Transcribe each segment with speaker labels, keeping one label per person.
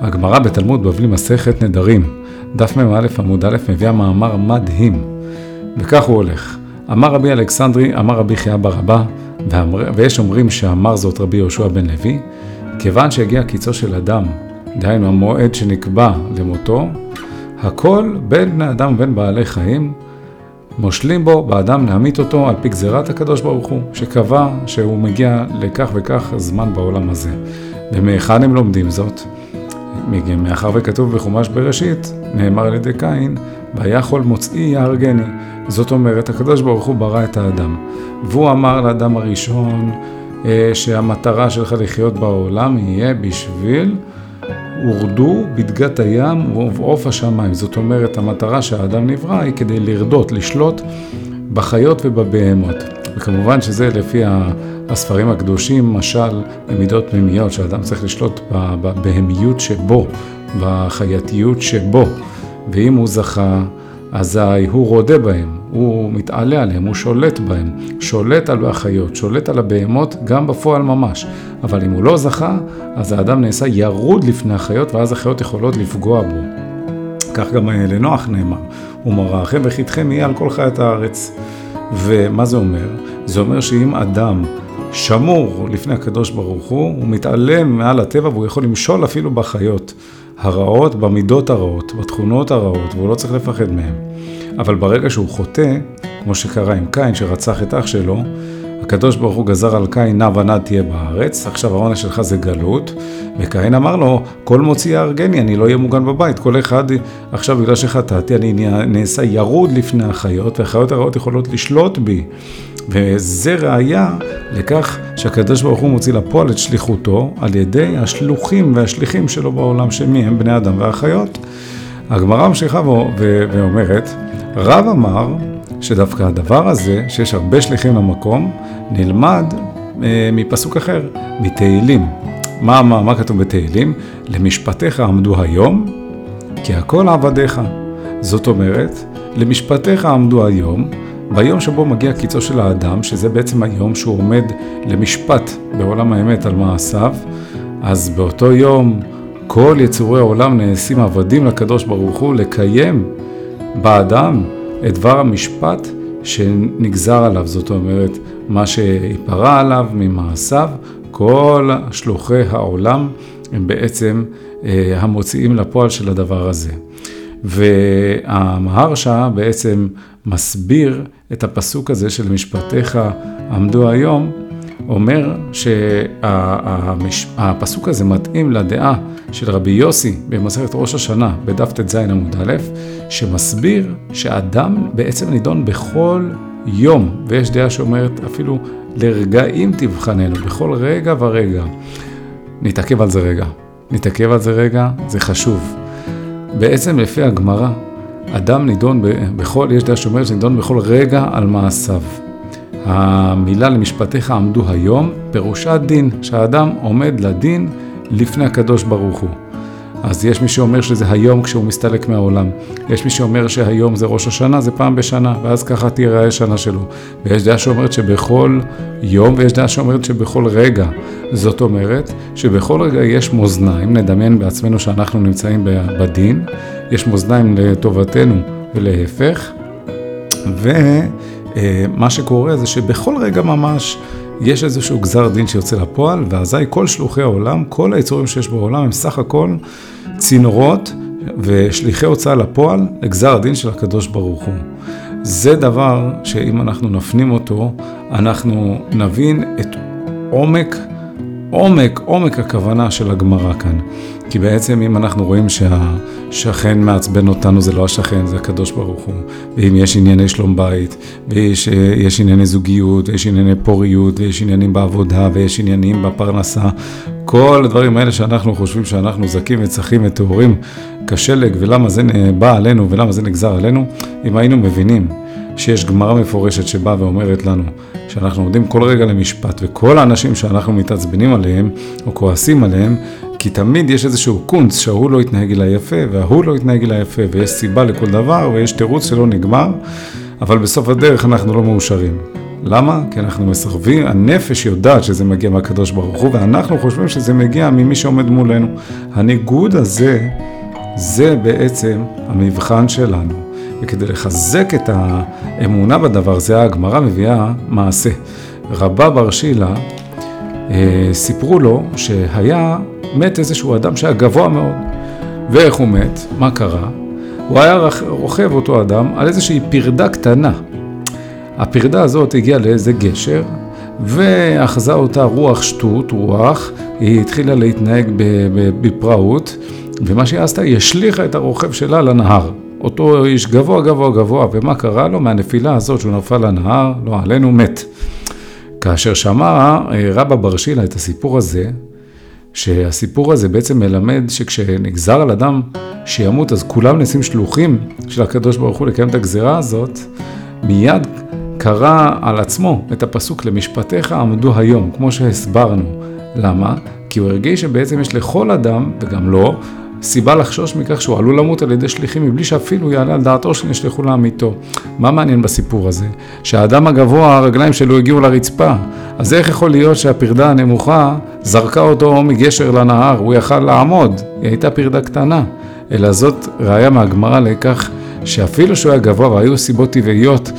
Speaker 1: הגמרא בתלמוד בבלי מסכת נדרים, דף מ"א עמוד א', מביאה מאמר מדהים. וכך הוא הולך. אמר רבי אלכסנדרי, אמר רבי חייא בר אבא, ויש אומרים שאמר זאת רבי יהושע בן לוי, כיוון שהגיע קיצו של אדם, דהיינו המועד שנקבע למותו, הכל בין בני אדם ובין בעלי חיים, מושלים בו באדם להמית אותו על פי גזירת הקדוש ברוך הוא, שקבע שהוא מגיע לכך וכך זמן בעולם הזה. ומהיכן הם לומדים זאת? מאחר וכתוב בחומש בראשית, נאמר על ידי קין, ויכול מוצאי יהרגני. זאת אומרת, הקדוש ברוך הוא ברא את האדם. והוא אמר לאדם הראשון אה, שהמטרה שלך לחיות בעולם יהיה בשביל הורדו בדגת הים ובעוף השמיים. זאת אומרת, המטרה שהאדם נברא היא כדי לרדות, לשלוט בחיות ובבהמות. וכמובן שזה לפי הספרים הקדושים, משל למידות פנימיות, שאדם צריך לשלוט בבהמיות שבו, בחייתיות שבו. ואם הוא זכה, אזי הוא רודה בהם, הוא מתעלה עליהם, הוא שולט בהם, שולט על החיות, שולט על הבהמות גם בפועל ממש. אבל אם הוא לא זכה, אז האדם נעשה ירוד לפני החיות, ואז החיות יכולות לפגוע בו. כך גם לנוח נאמר, ומראכם וחיתכם יהיה על כל חיית הארץ. ומה זה אומר? זה אומר שאם אדם שמור לפני הקדוש ברוך הוא, הוא מתעלם מעל הטבע והוא יכול למשול אפילו בחיות הרעות, במידות הרעות, בתכונות הרעות, והוא לא צריך לפחד מהם. אבל ברגע שהוא חוטא, כמו שקרה עם קין שרצח את אח שלו, הקדוש ברוך הוא גזר על קין נע ונד תהיה בארץ, עכשיו העונש שלך זה גלות, וקין אמר לו, כל מוציא יהרגני, אני לא אהיה מוגן בבית, כל אחד, עכשיו בגלל שחטאתי, אני נעשה ירוד לפני החיות, והחיות הרעות יכולות לשלוט בי. וזה ראיה לכך שהקדוש ברוך הוא מוציא לפועל את שליחותו על ידי השלוחים והשליחים שלו בעולם, שמי הם בני אדם והחיות. הגמרא ממשיכה ואומרת, רב אמר שדווקא הדבר הזה, שיש הרבה שליחים למקום, נלמד אה, מפסוק אחר, מתהילים. מה, מה, מה כתוב בתהילים? למשפטיך עמדו היום, כי הכל עבדיך. זאת אומרת, למשפטיך עמדו היום, ביום שבו מגיע קיצו של האדם, שזה בעצם היום שהוא עומד למשפט בעולם האמת על מעשיו, אז באותו יום כל יצורי העולם נעשים עבדים לקדוש ברוך הוא לקיים באדם את דבר המשפט שנגזר עליו, זאת אומרת, מה שיפרע עליו ממעשיו, כל שלוחי העולם הם בעצם אה, המוציאים לפועל של הדבר הזה. והמהרשה בעצם מסביר את הפסוק הזה של משפטיך עמדו היום, אומר שהפסוק הזה מתאים לדעה של רבי יוסי במסכת ראש השנה בדף ט"ז עמוד א', שמסביר שאדם בעצם נידון בכל יום, ויש דעה שאומרת אפילו לרגעים תבחננו, בכל רגע ורגע. נתעכב על זה רגע. נתעכב על זה רגע, זה חשוב. בעצם לפי הגמרא, אדם נידון בכל, יש דעה שאומרת שנידון בכל רגע על מעשיו. המילה למשפטיך עמדו היום, פירושה דין, שהאדם עומד לדין לפני הקדוש ברוך הוא. אז יש מי שאומר שזה היום כשהוא מסתלק מהעולם. יש מי שאומר שהיום זה ראש השנה, זה פעם בשנה, ואז ככה תיראה שנה שלו. ויש דעה שאומרת שבכל יום, ויש דעה שאומרת שבכל רגע. זאת אומרת שבכל רגע יש מאזניים, נדמיין בעצמנו שאנחנו נמצאים בדין, יש מאזניים לטובתנו ולהפך, ומה שקורה זה שבכל רגע ממש יש איזשהו גזר דין שיוצא לפועל, ואזי כל שלוחי העולם, כל היצורים שיש בעולם הם סך הכל צינורות ושליחי הוצאה לפועל לגזר הדין של הקדוש ברוך הוא. זה דבר שאם אנחנו נפנים אותו, אנחנו נבין את עומק, עומק, עומק הכוונה של הגמרא כאן. כי בעצם אם אנחנו רואים שהשכן מעצבן אותנו, זה לא השכן, זה הקדוש ברוך הוא. ואם יש ענייני שלום בית, ויש ענייני זוגיות, ויש ענייני פוריות, ויש עניינים בעבודה, ויש עניינים בפרנסה, כל הדברים האלה שאנחנו חושבים שאנחנו זכים וצחים וטהורים כשלג, ולמה זה בא עלינו ולמה זה נגזר עלינו, אם היינו מבינים שיש גמרא מפורשת שבאה ואומרת לנו שאנחנו עומדים כל רגע למשפט, וכל האנשים שאנחנו מתעצבנים עליהם, או כועסים עליהם, כי תמיד יש איזשהו קונץ שההוא לא יתנהג אליי יפה, וההוא לא יתנהג אליי יפה, ויש סיבה לכל דבר, ויש תירוץ שלא נגמר, אבל בסוף הדרך אנחנו לא מאושרים. למה? כי אנחנו מסרבים, הנפש יודעת שזה מגיע מהקדוש ברוך הוא, ואנחנו חושבים שזה מגיע ממי שעומד מולנו. הניגוד הזה, זה בעצם המבחן שלנו. וכדי לחזק את האמונה בדבר זה, הגמרא מביאה מעשה. רבה בר שילה, אה, סיפרו לו שהיה, מת איזשהו אדם שהיה גבוה מאוד. ואיך הוא מת? מה קרה? הוא היה רוכב אותו אדם על איזושהי פרדה קטנה. הפרדה הזאת הגיעה לאיזה גשר, ואחזה אותה רוח שטות, רוח, היא התחילה להתנהג בפראות, ומה שהיא עשתה, היא השליכה את הרוכב שלה לנהר. אותו איש גבוה גבוה גבוה, ומה קרה לו? מהנפילה הזאת שהוא נפל לנהר, לא עלינו, מת. כאשר שמע אה, רבא בר שילה את הסיפור הזה, שהסיפור הזה בעצם מלמד שכשנגזר על אדם שימות, אז כולם נעשים שלוחים של הקדוש ברוך הוא לקיים את הגזירה הזאת, מיד קרא על עצמו את הפסוק למשפטיך עמדו היום, כמו שהסברנו. למה? כי הוא הרגיש שבעצם יש לכל אדם, וגם לו, סיבה לחשוש מכך שהוא עלול למות על ידי שליחים מבלי שאפילו יעלה על דעתו שנשלחו לעמיתו. מה מעניין בסיפור הזה? שהאדם הגבוה, הרגליים שלו הגיעו לרצפה. אז איך יכול להיות שהפרדה הנמוכה זרקה אותו מגשר לנהר? הוא יכל לעמוד, היא הייתה פרדה קטנה. אלא זאת ראיה מהגמרא לכך שאפילו שהוא היה גבוה והיו סיבות טבעיות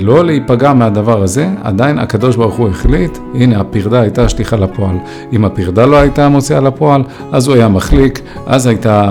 Speaker 1: לא להיפגע מהדבר הזה, עדיין הקדוש ברוך הוא החליט, הנה הפרדה הייתה שליחה לפועל. אם הפרדה לא הייתה מוציאה לפועל, אז הוא היה מחליק, אז הייתה,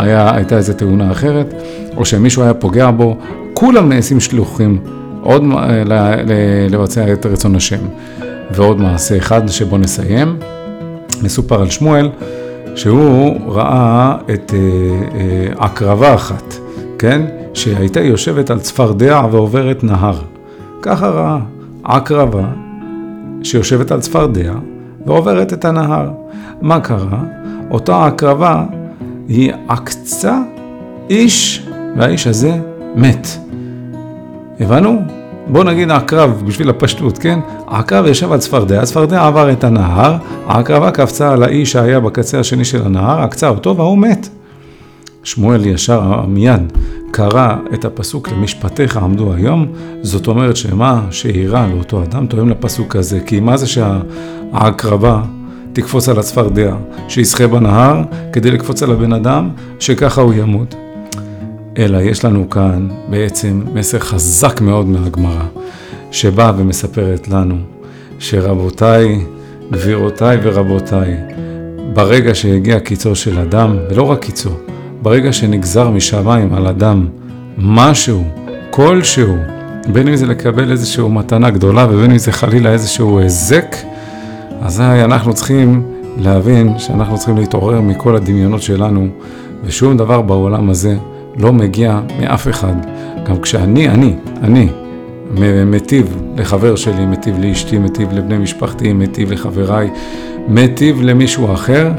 Speaker 1: היה, הייתה איזו תאונה אחרת, או שמישהו היה פוגע בו, כולם נעשים שלוחים עוד אה, לבצע את רצון השם. ועוד מעשה אחד שבו נסיים, מסופר על שמואל, שהוא ראה את אה, הקרבה אחת, כן? שהייתה יושבת על צפרדע ועוברת נהר. ככה ראה עקרבה שיושבת על צפרדע ועוברת את הנהר. מה קרה? אותה עקרבה היא עקצה איש והאיש הזה מת. הבנו? בואו נגיד עקרב בשביל הפשטות, כן? עקרב ישב על צפרדע, הצפרדע עבר את הנהר, העקרבה קפצה על האיש שהיה בקצה השני של הנהר, עקצה אותו והוא מת. שמואל ישר מיד קרא את הפסוק למשפטיך עמדו היום, זאת אומרת שמה שאירע לאותו אדם תואם לפסוק הזה, כי מה זה שההקרבה תקפוץ על הצפרדע, שישחה בנהר כדי לקפוץ על הבן אדם, שככה הוא ימות. אלא יש לנו כאן בעצם מסר חזק מאוד מהגמרא, שבאה ומספרת לנו שרבותיי, גבירותיי ורבותיי, ברגע שהגיע קיצו של אדם, ולא רק קיצו, ברגע שנגזר משמיים על אדם משהו, כלשהו, בין אם זה לקבל איזושהי מתנה גדולה ובין אם זה חלילה איזשהו היזק, אזי אנחנו צריכים להבין שאנחנו צריכים להתעורר מכל הדמיונות שלנו, ושום דבר בעולם הזה לא מגיע מאף אחד. גם כשאני, אני, אני, מטיב לחבר שלי, מטיב לאשתי, מטיב לבני משפחתי, מטיב לחבריי, מטיב למישהו אחר,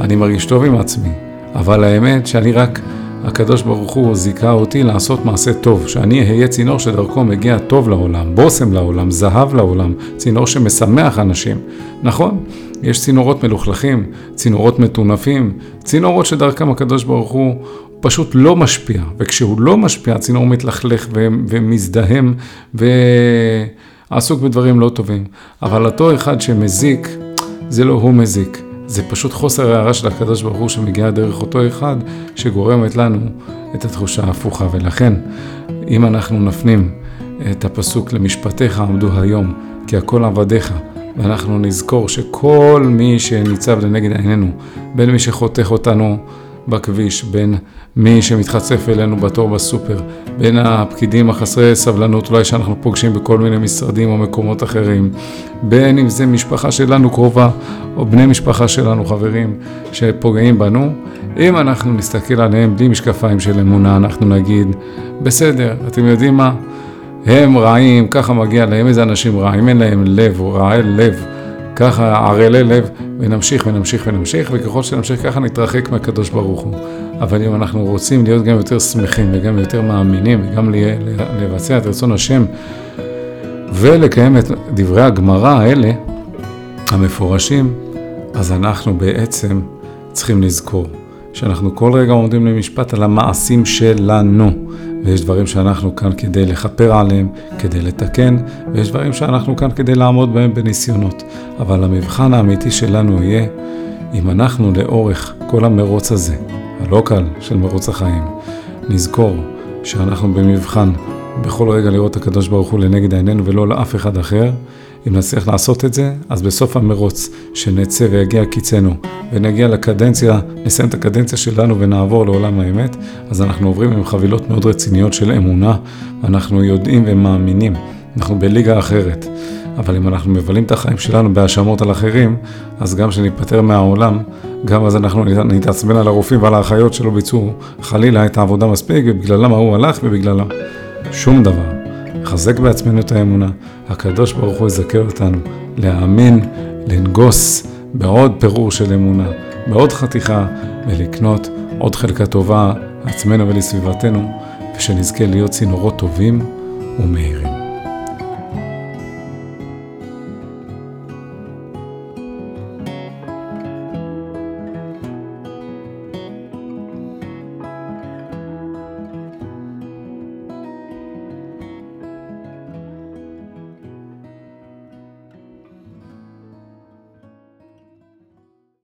Speaker 1: אני מרגיש טוב עם עצמי. אבל האמת שאני רק, הקדוש ברוך הוא זיכה אותי לעשות מעשה טוב, שאני אהיה צינור שדרכו מגיע טוב לעולם, בושם לעולם, זהב לעולם, צינור שמשמח אנשים. נכון, יש צינורות מלוכלכים, צינורות מטונפים, צינורות שדרכם הקדוש ברוך הוא פשוט לא משפיע, וכשהוא לא משפיע, הצינור מתלכלך ומזדהם ועסוק בדברים לא טובים. אבל אותו אחד שמזיק, זה לא הוא מזיק. זה פשוט חוסר הערה של הקדוש ברוך הוא שמגיעה דרך אותו אחד שגורמת לנו את התחושה ההפוכה. ולכן, אם אנחנו נפנים את הפסוק למשפטיך עמדו היום, כי הכל עבדיך, ואנחנו נזכור שכל מי שניצב לנגד עינינו, בין מי שחותך אותנו בכביש, בין מי שמתחצף אלינו בתור בסופר, בין הפקידים החסרי סבלנות אולי שאנחנו פוגשים בכל מיני משרדים או מקומות אחרים, בין אם זה משפחה שלנו קרובה או בני משפחה שלנו חברים שפוגעים בנו, אם אנחנו נסתכל עליהם בלי משקפיים של אמונה, אנחנו נגיד, בסדר, אתם יודעים מה? הם רעים, ככה מגיע להם, איזה אנשים רעים, אין להם לב, רעי לב. ככה ערלי לב, ונמשיך ונמשיך ונמשיך, וככל שנמשיך ככה נתרחק מהקדוש ברוך הוא. אבל אם אנחנו רוצים להיות גם יותר שמחים וגם יותר מאמינים וגם לבצע את רצון השם ולקיים את דברי הגמרא האלה, המפורשים, אז אנחנו בעצם צריכים לזכור שאנחנו כל רגע עומדים למשפט על המעשים שלנו. ויש דברים שאנחנו כאן כדי לכפר עליהם, כדי לתקן, ויש דברים שאנחנו כאן כדי לעמוד בהם בניסיונות. אבל המבחן האמיתי שלנו יהיה אם אנחנו לאורך כל המרוץ הזה, הלא קל של מרוץ החיים, נזכור שאנחנו במבחן בכל רגע לראות את הקדוש ברוך הוא לנגד עינינו ולא לאף אחד אחר, אם נצליח לעשות את זה, אז בסוף המרוץ, שנצא ויגיע קיצנו, ונגיע לקדנציה, נסיים את הקדנציה שלנו ונעבור לעולם האמת, אז אנחנו עוברים עם חבילות מאוד רציניות של אמונה, אנחנו יודעים ומאמינים, אנחנו בליגה אחרת. אבל אם אנחנו מבלים את החיים שלנו בהאשמות על אחרים, אז גם כשניפטר מהעולם, גם אז אנחנו נתעצבן על הרופאים ועל האחיות שלא ביצעו חלילה את העבודה מספיק, ובגללם ההוא הלך ובגללם. שום דבר. לחזק בעצמנו את האמונה, הקדוש ברוך הוא יזכה אותנו להאמין, לנגוס בעוד פירור של אמונה, בעוד חתיכה, ולקנות עוד חלקה טובה לעצמנו ולסביבתנו, ושנזכה להיות צינורות טובים ומהירים.